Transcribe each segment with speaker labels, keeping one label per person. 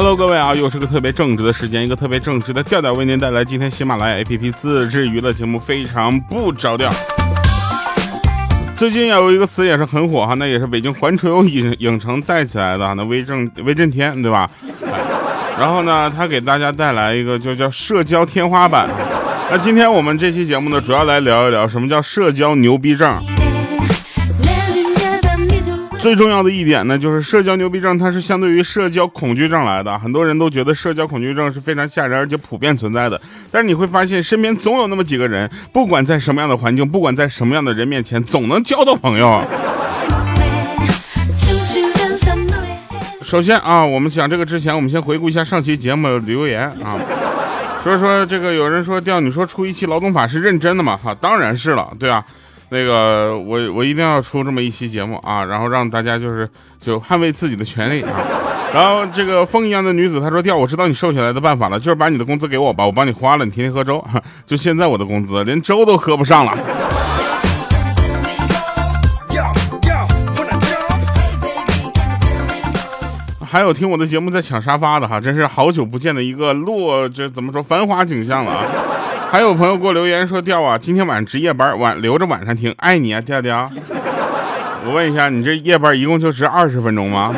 Speaker 1: Hello，各位啊，又是个特别正直的时间，一个特别正直的调调，为您带来今天喜马拉雅 APP 自制娱乐节目，非常不着调。最近有一个词也是很火哈，那也是北京环球影影城带起来的，那威震威震天对吧？然后呢，他给大家带来一个就叫社交天花板。那今天我们这期节目呢，主要来聊一聊什么叫社交牛逼症。最重要的一点呢，就是社交牛逼症，它是相对于社交恐惧症来的。很多人都觉得社交恐惧症是非常吓人而且普遍存在的，但是你会发现身边总有那么几个人，不管在什么样的环境，不管在什么样的人面前，总能交到朋友。首先啊，我们讲这个之前，我们先回顾一下上期节目留言啊。所以说这个有人说调，你说出一期劳动法是认真的吗？哈，当然是了，对啊。那个我我一定要出这么一期节目啊，然后让大家就是就捍卫自己的权利啊。然后这个风一样的女子她说调，我知道你瘦下来的办法了，就是把你的工资给我吧，我帮你花了，你天天喝粥。就现在我的工资连粥都喝不上了。还有听我的节目在抢沙发的哈，真是好久不见的一个落这怎么说繁华景象了啊。还有朋友给我留言说调啊，今天晚上值夜班，晚留着晚上听，爱你啊调调。我问一下，你这夜班一共就值二十分钟吗？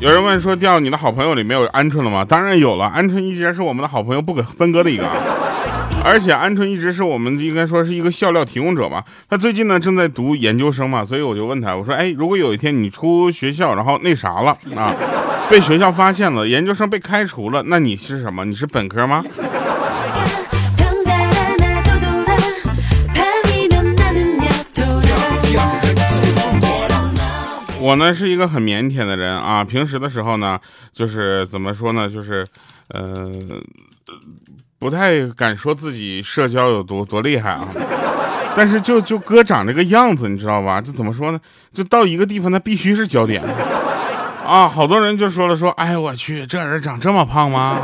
Speaker 1: 有人问说调，你的好朋友里面有鹌鹑了吗？当然有了，鹌鹑一直是我们的好朋友不可分割的一个。而且鹌鹑一直是我们应该说是一个笑料提供者嘛。他最近呢正在读研究生嘛，所以我就问他，我说哎，如果有一天你出学校，然后那啥了啊？被学校发现了，研究生被开除了，那你是什么？你是本科吗？我呢是一个很腼腆的人啊，平时的时候呢，就是怎么说呢，就是，呃，不太敢说自己社交有多多厉害啊。但是就就哥长这个样子，你知道吧？这怎么说呢？就到一个地方，他必须是焦点。啊，好多人就说了，说，哎，我去，这人长这么胖吗？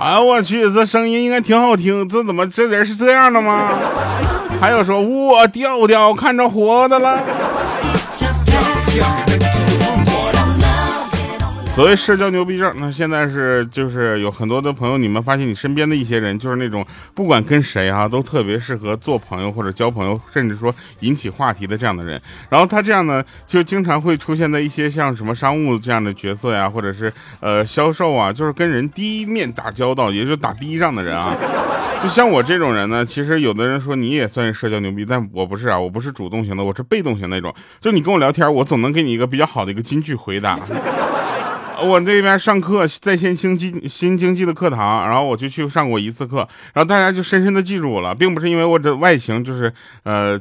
Speaker 1: 哎，我去，这声音应该挺好听，这怎么这人是这样的吗？还有说，我调调看着活的了。所谓社交牛逼症，那现在是就是有很多的朋友，你们发现你身边的一些人，就是那种不管跟谁啊，都特别适合做朋友或者交朋友，甚至说引起话题的这样的人。然后他这样呢，就经常会出现在一些像什么商务这样的角色呀，或者是呃销售啊，就是跟人第一面打交道，也就打第一仗的人啊。就像我这种人呢，其实有的人说你也算是社交牛逼，但我不是啊，我不是主动型的，我是被动型那种。就你跟我聊天，我总能给你一个比较好的一个金句回答。我那边上课在线新经新经济的课堂，然后我就去上过一次课，然后大家就深深的记住我了，并不是因为我这外形就是呃，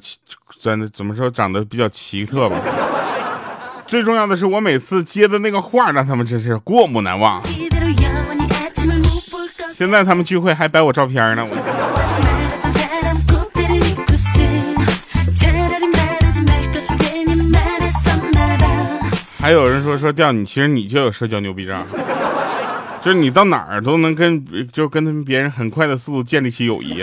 Speaker 1: 怎怎么说长得比较奇特吧，最重要的是我每次接的那个话让他们真是过目难忘。现在他们聚会还摆我照片呢，我。还有人说说调你，其实你就有社交牛逼症，就是你到哪儿都能跟就跟别人很快的速度建立起友谊。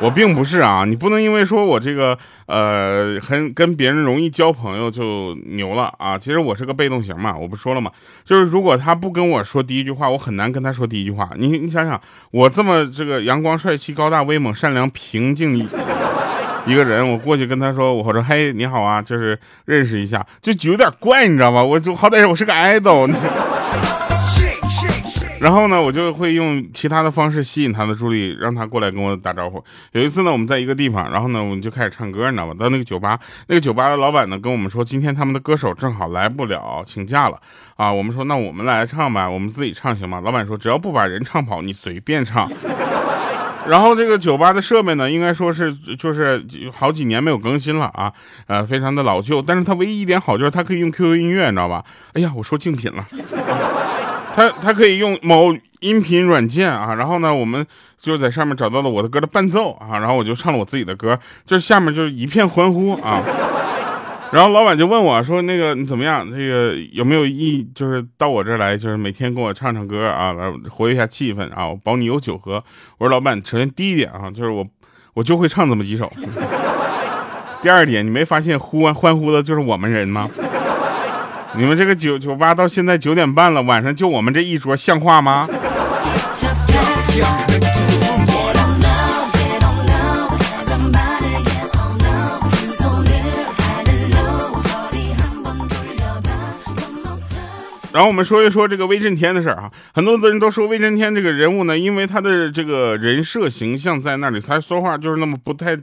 Speaker 1: 我并不是啊，你不能因为说我这个呃很跟别人容易交朋友就牛了啊。其实我是个被动型嘛，我不说了嘛，就是如果他不跟我说第一句话，我很难跟他说第一句话。你你想想，我这么这个阳光帅气、高大威猛、善良平静。一个人，我过去跟他说，我说嘿，你好啊，就是认识一下，就有点怪，你知道吧？我就好歹我是个 idol，然后呢，我就会用其他的方式吸引他的注意，让他过来跟我打招呼。有一次呢，我们在一个地方，然后呢，我们就开始唱歌，你知道吧？到那个酒吧，那个酒吧的老板呢跟我们说，今天他们的歌手正好来不了，请假了啊。我们说那我们来唱吧，我们自己唱行吗？老板说只要不把人唱跑，你随便唱。然后这个酒吧的设备呢，应该说是就是好几年没有更新了啊，呃，非常的老旧。但是它唯一一点好就是它可以用 QQ 音乐，你知道吧？哎呀，我说竞品了，它它可以用某音频软件啊。然后呢，我们就在上面找到了我的歌的伴奏啊，然后我就唱了我自己的歌，就下面就是一片欢呼啊。然后老板就问我说：“那个你怎么样？这个有没有意，就是到我这儿来，就是每天给我唱唱歌啊，来活跃一下气氛啊，我保你有酒喝。”我说：“老板，首先第一点啊，就是我我就会唱这么几首。第二点，你没发现呼完欢呼的就是我们人吗？你们这个酒酒吧到现在九点半了，晚上就我们这一桌，像话吗？然后我们说一说这个威震天的事儿啊，很多的人都说威震天这个人物呢，因为他的这个人设形象在那里，他说话就是那么不太，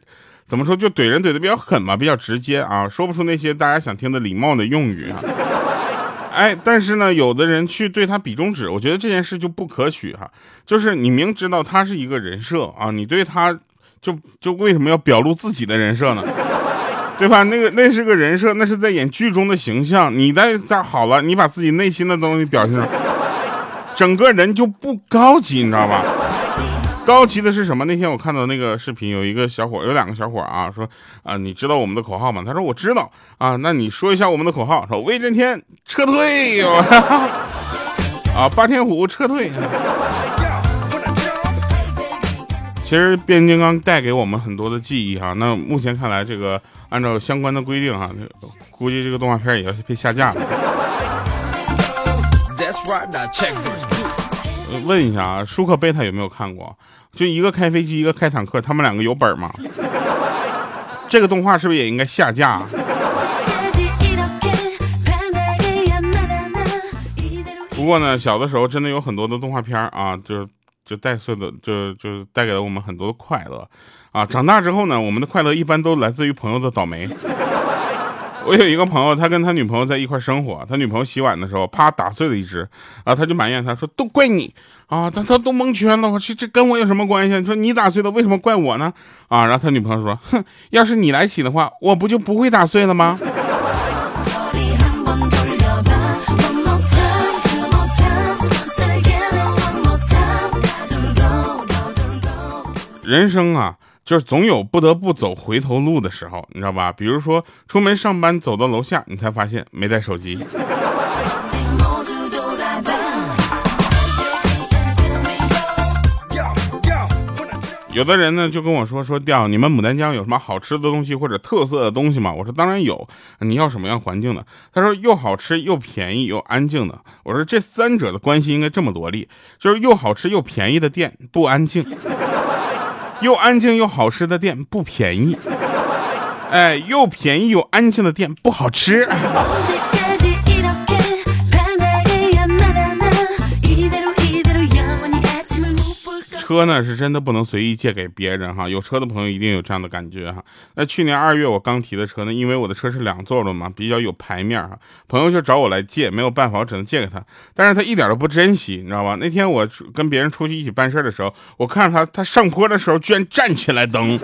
Speaker 1: 怎么说就怼人怼的比较狠嘛，比较直接啊，说不出那些大家想听的礼貌的用语啊。哎，但是呢，有的人去对他比中指，我觉得这件事就不可取哈。就是你明知道他是一个人设啊，你对他就就为什么要表露自己的人设呢？对吧？那个那是个人设，那是在演剧中的形象。你在这好了，你把自己内心的东西表现，整个人就不高级，你知道吧？高级的是什么？那天我看到那个视频，有一个小伙，有两个小伙啊，说啊，你知道我们的口号吗？他说我知道啊，那你说一下我们的口号。说威震天撤退，啊，霸天虎撤退。其实变形金刚带给我们很多的记忆哈，那目前看来，这个按照相关的规定啊，估计这个动画片也要被下架了。问一下啊，舒克贝塔有没有看过？就一个开飞机，一个开坦克，他们两个有本吗？这个动画是不是也应该下架？不过呢，小的时候真的有很多的动画片啊，就是。就带色的，就就带给了我们很多的快乐，啊，长大之后呢，我们的快乐一般都来自于朋友的倒霉。我有一个朋友，他跟他女朋友在一块生活，他女朋友洗碗的时候，啪打碎了一只，啊，他就埋怨他说都怪你啊，他他都蒙圈了，我去，这跟我有什么关系？你说你打碎的，为什么怪我呢？啊，然后他女朋友说，哼，要是你来洗的话，我不就不会打碎了吗？人生啊，就是总有不得不走回头路的时候，你知道吧？比如说出门上班，走到楼下，你才发现没带手机。有的人呢就跟我说说调，你们牡丹江有什么好吃的东西或者特色的东西吗？我说当然有。你要什么样环境的？他说又好吃又便宜又安静的。我说这三者的关系应该这么罗列，就是又好吃又便宜的店不安静。又安静又好吃的店不便宜，哎，又便宜又安静的店不好吃。车呢是真的不能随意借给别人哈，有车的朋友一定有这样的感觉哈。那去年二月我刚提的车呢，因为我的车是两座的嘛，比较有牌面哈，朋友就找我来借，没有办法，我只能借给他。但是他一点都不珍惜，你知道吧？那天我跟别人出去一起办事的时候，我看着他，他上坡的时候居然站起来蹬。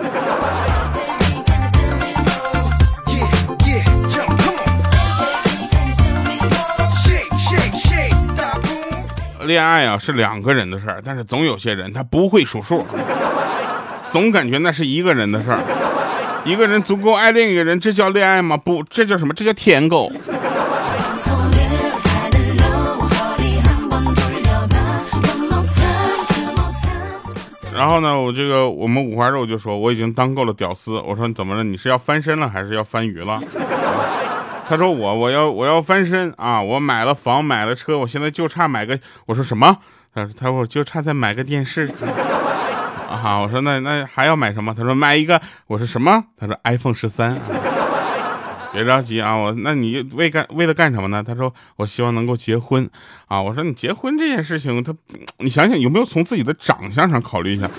Speaker 1: 恋爱啊是两个人的事儿，但是总有些人他不会数数，总感觉那是一个人的事儿。一个人足够爱另一个人，这叫恋爱吗？不，这叫什么？这叫舔狗。然后呢，我这个我们五花肉就说我已经当够了屌丝。我说你怎么了？你是要翻身了还是要翻鱼了？他说我我要我要翻身啊！我买了房买了车，我现在就差买个。我说什么？他说他说我就差再买个电视。啊哈，我说那那还要买什么？他说买一个。我说什么？他说 iPhone 十三。别着急啊，我那你为干为了干什么呢？他说我希望能够结婚啊。我说你结婚这件事情，他你想想有没有从自己的长相上考虑一下？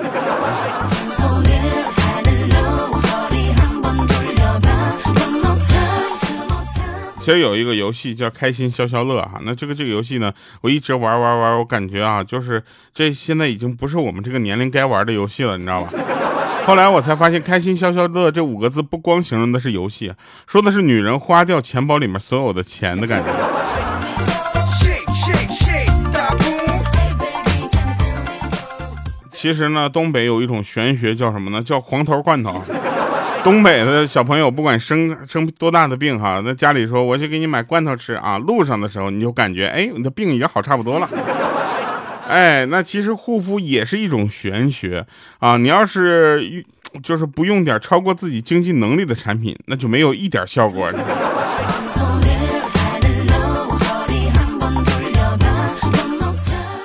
Speaker 1: 其实有一个游戏叫开心消消乐哈，那这个这个游戏呢，我一直玩玩玩，我感觉啊，就是这现在已经不是我们这个年龄该玩的游戏了，你知道吧？后来我才发现，开心消消乐这五个字不光形容的是游戏，说的是女人花掉钱包里面所有的钱的感觉。其实呢，东北有一种玄学叫什么呢？叫黄头罐头。东北的小朋友不管生生多大的病哈，那家里说我去给你买罐头吃啊，路上的时候你就感觉，哎，你的病已经好差不多了。哎，那其实护肤也是一种玄学啊，你要是就是不用点超过自己经济能力的产品，那就没有一点效果。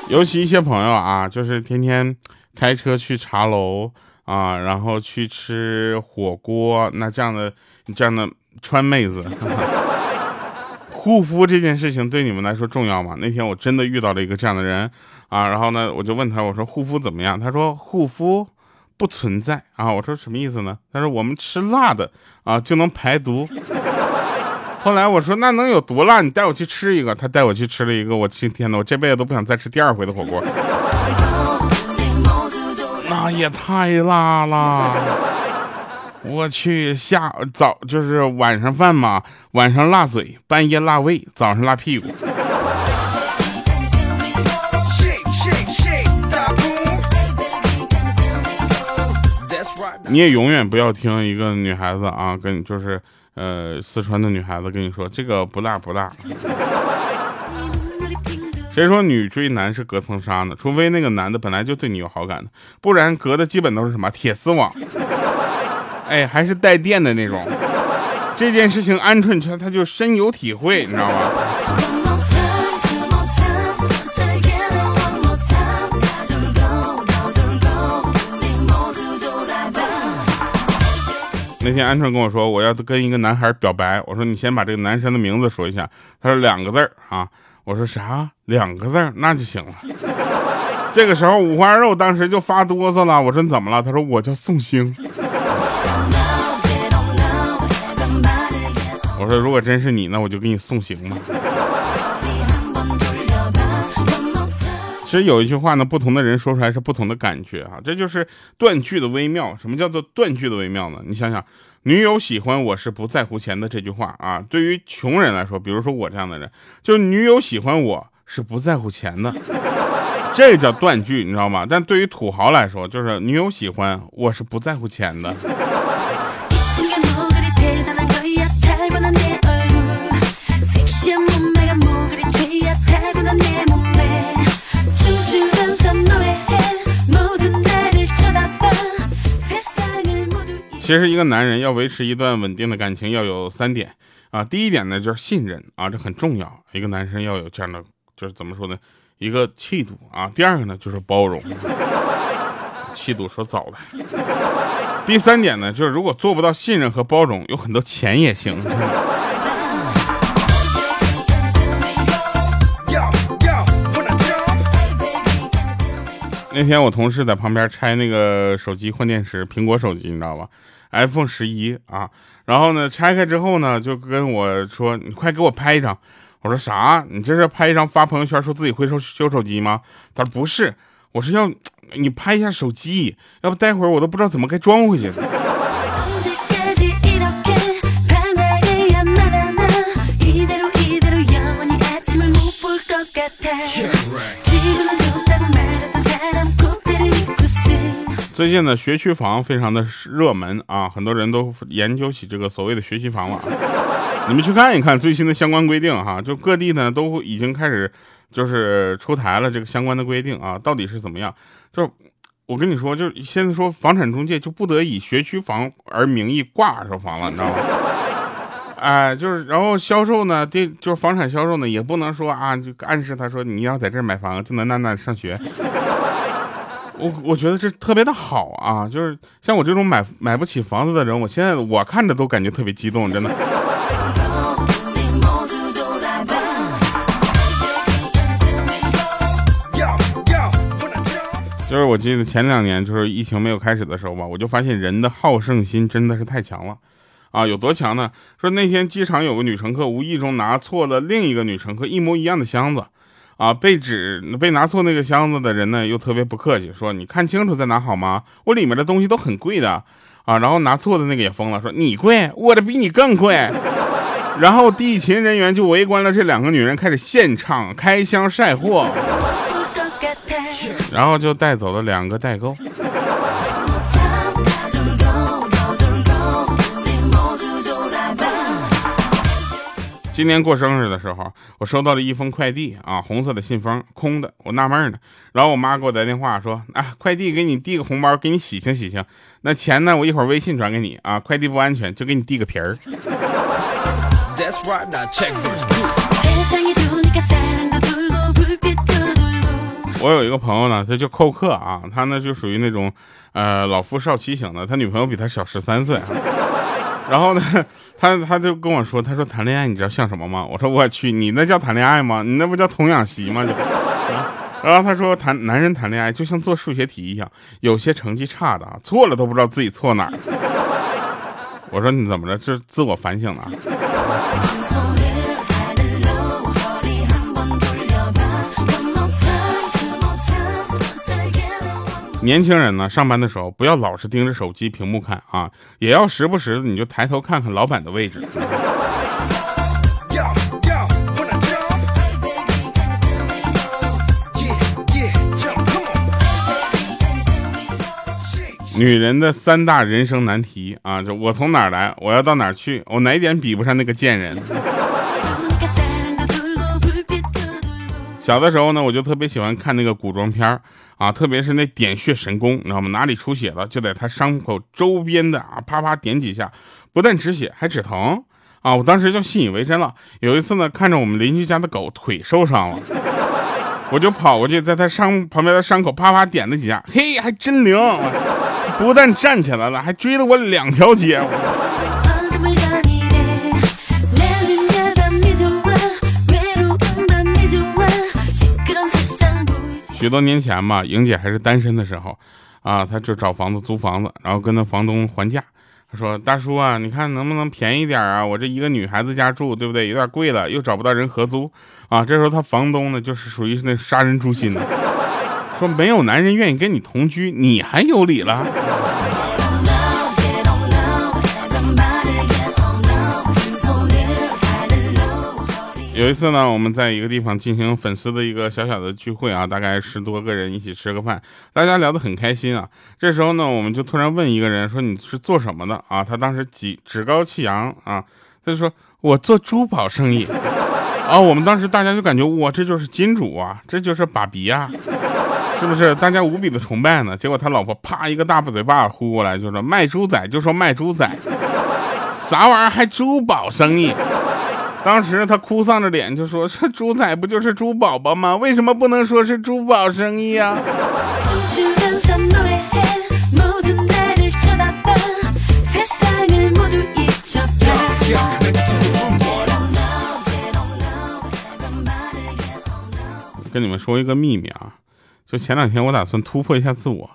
Speaker 1: 尤其一些朋友啊，就是天天开车去茶楼。啊，然后去吃火锅，那这样的这样的川妹子，护肤这件事情对你们来说重要吗？那天我真的遇到了一个这样的人啊，然后呢，我就问他，我说护肤怎么样？他说护肤不存在啊。我说什么意思呢？他说我们吃辣的啊就能排毒。后来我说那能有多辣？你带我去吃一个。他带我去吃了一个，我天呐，我这辈子都不想再吃第二回的火锅。也太辣了！我去，下早就是晚上饭嘛，晚上辣嘴，半夜辣胃，早上辣屁股。你也永远不要听一个女孩子啊，跟就是。呃，四川的女孩子跟你说这个不辣不辣。谁说女追男是隔层纱呢？除非那个男的本来就对你有好感的，不然隔的基本都是什么铁丝网。哎，还是带电的那种。这件事情，鹌鹑他他就深有体会，你知道吗？那天鹌鹑跟我说，我要跟一个男孩表白。我说你先把这个男生的名字说一下。他说两个字儿啊。我说啥？两个字儿那就行了。这个时候五花肉当时就发哆嗦了。我说你怎么了？他说我叫宋星。我说如果真是你，那我就给你送行吧。其实有一句话呢，不同的人说出来是不同的感觉啊，这就是断句的微妙。什么叫做断句的微妙呢？你想想，女友喜欢我是不在乎钱的这句话啊，对于穷人来说，比如说我这样的人，就是女友喜欢我是不在乎钱的，这叫断句，你知道吗？但对于土豪来说，就是女友喜欢我是不在乎钱的。其实一个男人要维持一段稳定的感情，要有三点啊。第一点呢，就是信任啊，这很重要。一个男生要有这样的，就是怎么说呢，一个气度啊。第二个呢，就是包容。气度说早了。第三点呢，就是如果做不到信任和包容，有很多钱也行。那天我同事在旁边拆那个手机换电池，苹果手机你知道吧？iPhone 十一啊，然后呢，拆开之后呢，就跟我说：“你快给我拍一张。”我说：“啥？你这是拍一张发朋友圈，说自己会修修手机吗？”他说：“不是，我是要你拍一下手机，要不待会儿我都不知道怎么该装回去。”最近呢，学区房非常的热门啊，很多人都研究起这个所谓的学区房了。你们去看一看最新的相关规定哈，就各地呢都已经开始就是出台了这个相关的规定啊，到底是怎么样？就是我跟你说，就是现在说房产中介就不得以学区房而名义挂二手房了，你知道吗？哎，就是然后销售呢，这就是房产销售呢，也不能说啊，就暗示他说你要在这儿买房就能那那上学。我我觉得这特别的好啊，就是像我这种买买不起房子的人，我现在我看着都感觉特别激动，真的。就是我记得前两年就是疫情没有开始的时候吧，我就发现人的好胜心真的是太强了，啊，有多强呢？说那天机场有个女乘客无意中拿错了另一个女乘客一模一样的箱子。啊，被指被拿错那个箱子的人呢，又特别不客气，说你看清楚再拿好吗？我里面的东西都很贵的啊。然后拿错的那个也疯了，说你贵，我的比你更贵。然后地勤人员就围观了这两个女人，开始现场开箱晒货，然后就带走了两个代购。今年过生日的时候，我收到了一封快递啊，红色的信封，空的，我纳闷呢。然后我妈给我打电话说，啊，快递给你递个红包，给你喜庆喜庆。那钱呢，我一会儿微信转给你啊。快递不安全，就给你递个皮儿。我有一个朋友呢，他叫寇克啊，他呢就属于那种呃老夫少妻型的，他女朋友比他小十三岁。然后呢，他他就跟我说，他说谈恋爱你知道像什么吗？我说我去，你那叫谈恋爱吗？你那不叫童养媳吗？就。然后他说谈男人谈恋爱就像做数学题一样，有些成绩差的错了都不知道自己错哪儿。我说你怎么着？这自我反省了。年轻人呢，上班的时候不要老是盯着手机屏幕看啊，也要时不时的你就抬头看看老板的位置。女人的三大人生难题啊，就我从哪儿来，我要到哪儿去，我哪点比不上那个贱人？小的时候呢，我就特别喜欢看那个古装片啊，特别是那点穴神功，你知道吗？哪里出血了，就在他伤口周边的啊，啪啪点几下，不但止血，还止疼啊！我当时就信以为真了。有一次呢，看着我们邻居家的狗腿受伤了，我就跑过去，在他伤旁边的伤口啪啪点了几下，嘿，还真灵！不但站起来了，还追了我两条街。许多年前吧，莹姐还是单身的时候，啊，她就找房子租房子，然后跟那房东还价。她说：“大叔啊，你看能不能便宜点啊？我这一个女孩子家住，对不对？有点贵了，又找不到人合租啊。”这时候她房东呢，就是属于是那杀人诛心的，说没有男人愿意跟你同居，你还有理了。有一次呢，我们在一个地方进行粉丝的一个小小的聚会啊，大概十多个人一起吃个饭，大家聊得很开心啊。这时候呢，我们就突然问一个人说：“你是做什么的啊？”他当时趾趾高气扬啊，他就说：“我做珠宝生意。”啊，我们当时大家就感觉哇，这就是金主啊，这就是爸比呀，是不是？大家无比的崇拜呢。结果他老婆啪一个大嘴巴呼过来，就说：“卖猪仔就说卖猪仔，啥玩意儿还珠宝生意？”当时他哭丧着脸就说：“这猪仔不就是猪宝宝吗？为什么不能说是珠宝生意啊？”跟你们说一个秘密啊，就前两天我打算突破一下自我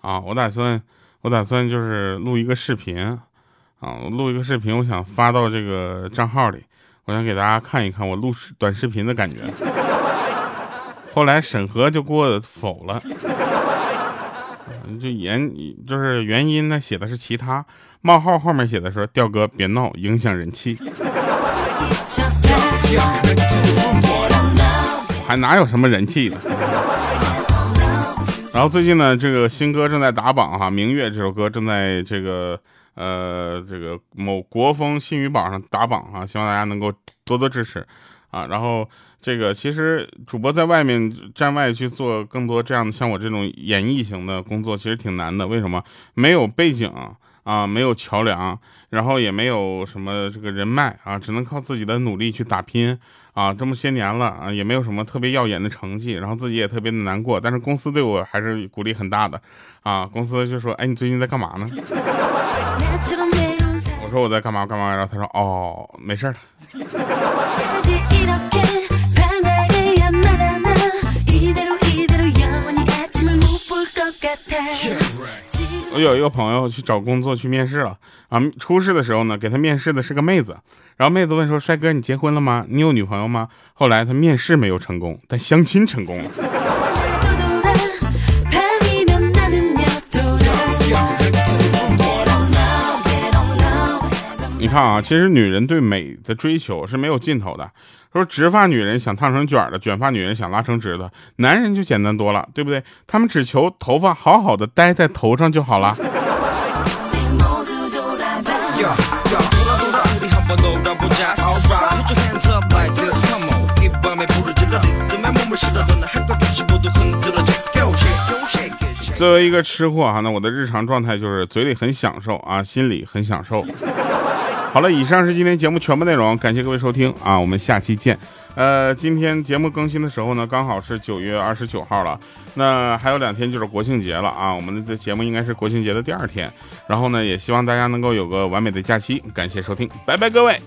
Speaker 1: 啊，我打算我打算就是录一个视频啊，录一个视频，我想发到这个账号里。我想给大家看一看我录视短视频的感觉，后来审核就给我否了，就原就是原因呢，写的是其他冒号后面写的说调哥别闹，影响人气，还哪有什么人气的？然后最近呢，这个新歌正在打榜哈，《明月》这首歌正在这个。呃，这个某国风新语榜上打榜啊，希望大家能够多多支持啊。然后这个其实主播在外面站外去做更多这样的像我这种演绎型的工作，其实挺难的。为什么？没有背景啊，没有桥梁，然后也没有什么这个人脉啊，只能靠自己的努力去打拼。啊，这么些年了啊，也没有什么特别耀眼的成绩，然后自己也特别的难过，但是公司对我还是鼓励很大的，啊，公司就说，哎，你最近在干嘛呢？我说我在干嘛干嘛，然后他说，哦，没事了。我有一个朋友去找工作去面试了啊，初试的时候呢，给他面试的是个妹子，然后妹子问说：“帅哥，你结婚了吗？你有女朋友吗？”后来他面试没有成功，但相亲成功了。看啊，其实女人对美的追求是没有尽头的。说直发女人想烫成卷的，卷发女人想拉成直的，男人就简单多了，对不对？他们只求头发好好的待在头上就好了。作为一个吃货哈，那我的日常状态就是嘴里很享受啊，心里很享受。好了，以上是今天节目全部内容，感谢各位收听啊，我们下期见。呃，今天节目更新的时候呢，刚好是九月二十九号了，那还有两天就是国庆节了啊，我们的节目应该是国庆节的第二天，然后呢，也希望大家能够有个完美的假期，感谢收听，拜拜各位。